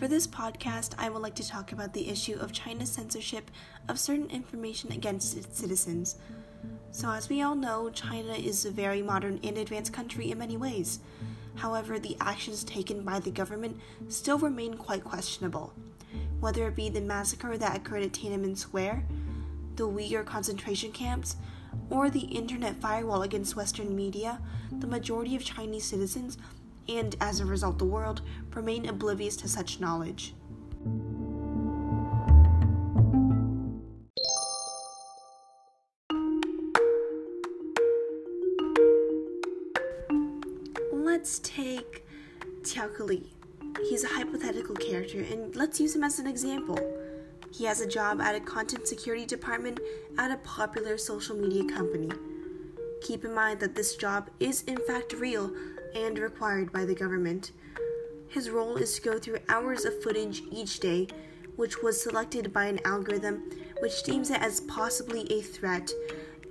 For this podcast, I would like to talk about the issue of China's censorship of certain information against its citizens. So, as we all know, China is a very modern and advanced country in many ways. However, the actions taken by the government still remain quite questionable. Whether it be the massacre that occurred at Tiananmen Square, the Uyghur concentration camps, or the internet firewall against Western media, the majority of Chinese citizens and as a result the world, remain oblivious to such knowledge. Let's take Qiao Li. He's a hypothetical character, and let's use him as an example. He has a job at a content security department at a popular social media company. Keep in mind that this job is in fact real and required by the government. His role is to go through hours of footage each day, which was selected by an algorithm which deems it as possibly a threat,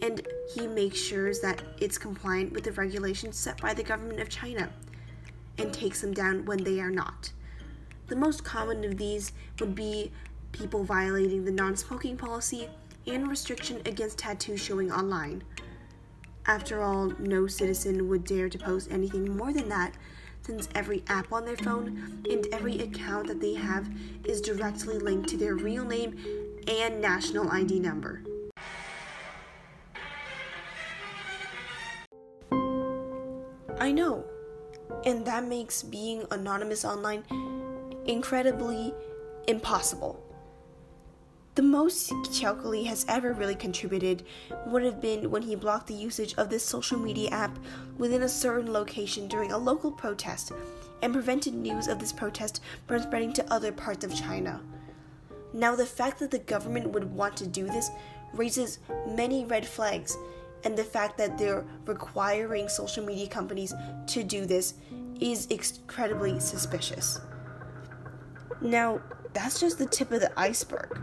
and he makes sure that it's compliant with the regulations set by the government of China and takes them down when they are not. The most common of these would be people violating the non smoking policy and restriction against tattoo showing online. After all, no citizen would dare to post anything more than that, since every app on their phone and every account that they have is directly linked to their real name and national ID number. I know, and that makes being anonymous online incredibly impossible. The most Li has ever really contributed would have been when he blocked the usage of this social media app within a certain location during a local protest and prevented news of this protest from spreading to other parts of China. Now, the fact that the government would want to do this raises many red flags, and the fact that they're requiring social media companies to do this is incredibly suspicious. Now, that's just the tip of the iceberg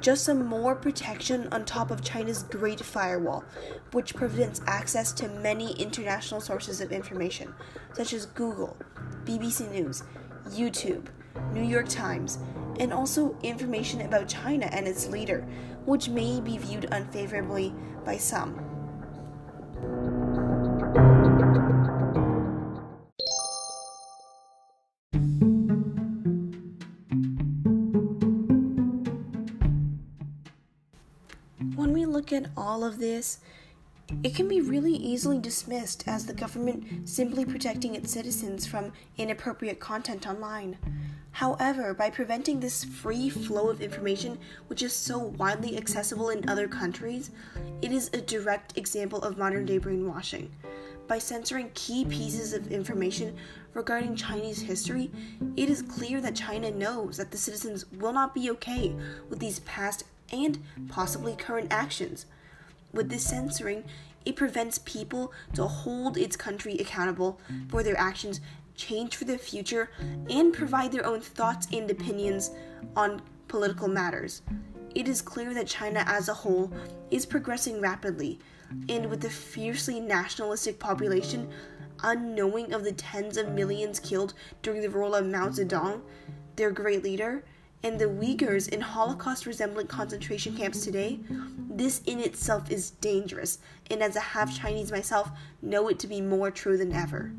just some more protection on top of China's Great Firewall, which prevents access to many international sources of information, such as Google, BBC News, YouTube, New York Times, and also information about China and its leader, which may be viewed unfavorably by some. Look at all of this, it can be really easily dismissed as the government simply protecting its citizens from inappropriate content online. However, by preventing this free flow of information, which is so widely accessible in other countries, it is a direct example of modern day brainwashing. By censoring key pieces of information regarding Chinese history, it is clear that China knows that the citizens will not be okay with these past and possibly current actions. With this censoring, it prevents people to hold its country accountable for their actions, change for the future, and provide their own thoughts and opinions on political matters. It is clear that China as a whole is progressing rapidly, and with a fiercely nationalistic population, unknowing of the tens of millions killed during the rule of Mao Zedong, their great leader, and the Uyghurs in Holocaust resembling concentration camps today, this in itself is dangerous, and as a half Chinese myself, know it to be more true than ever.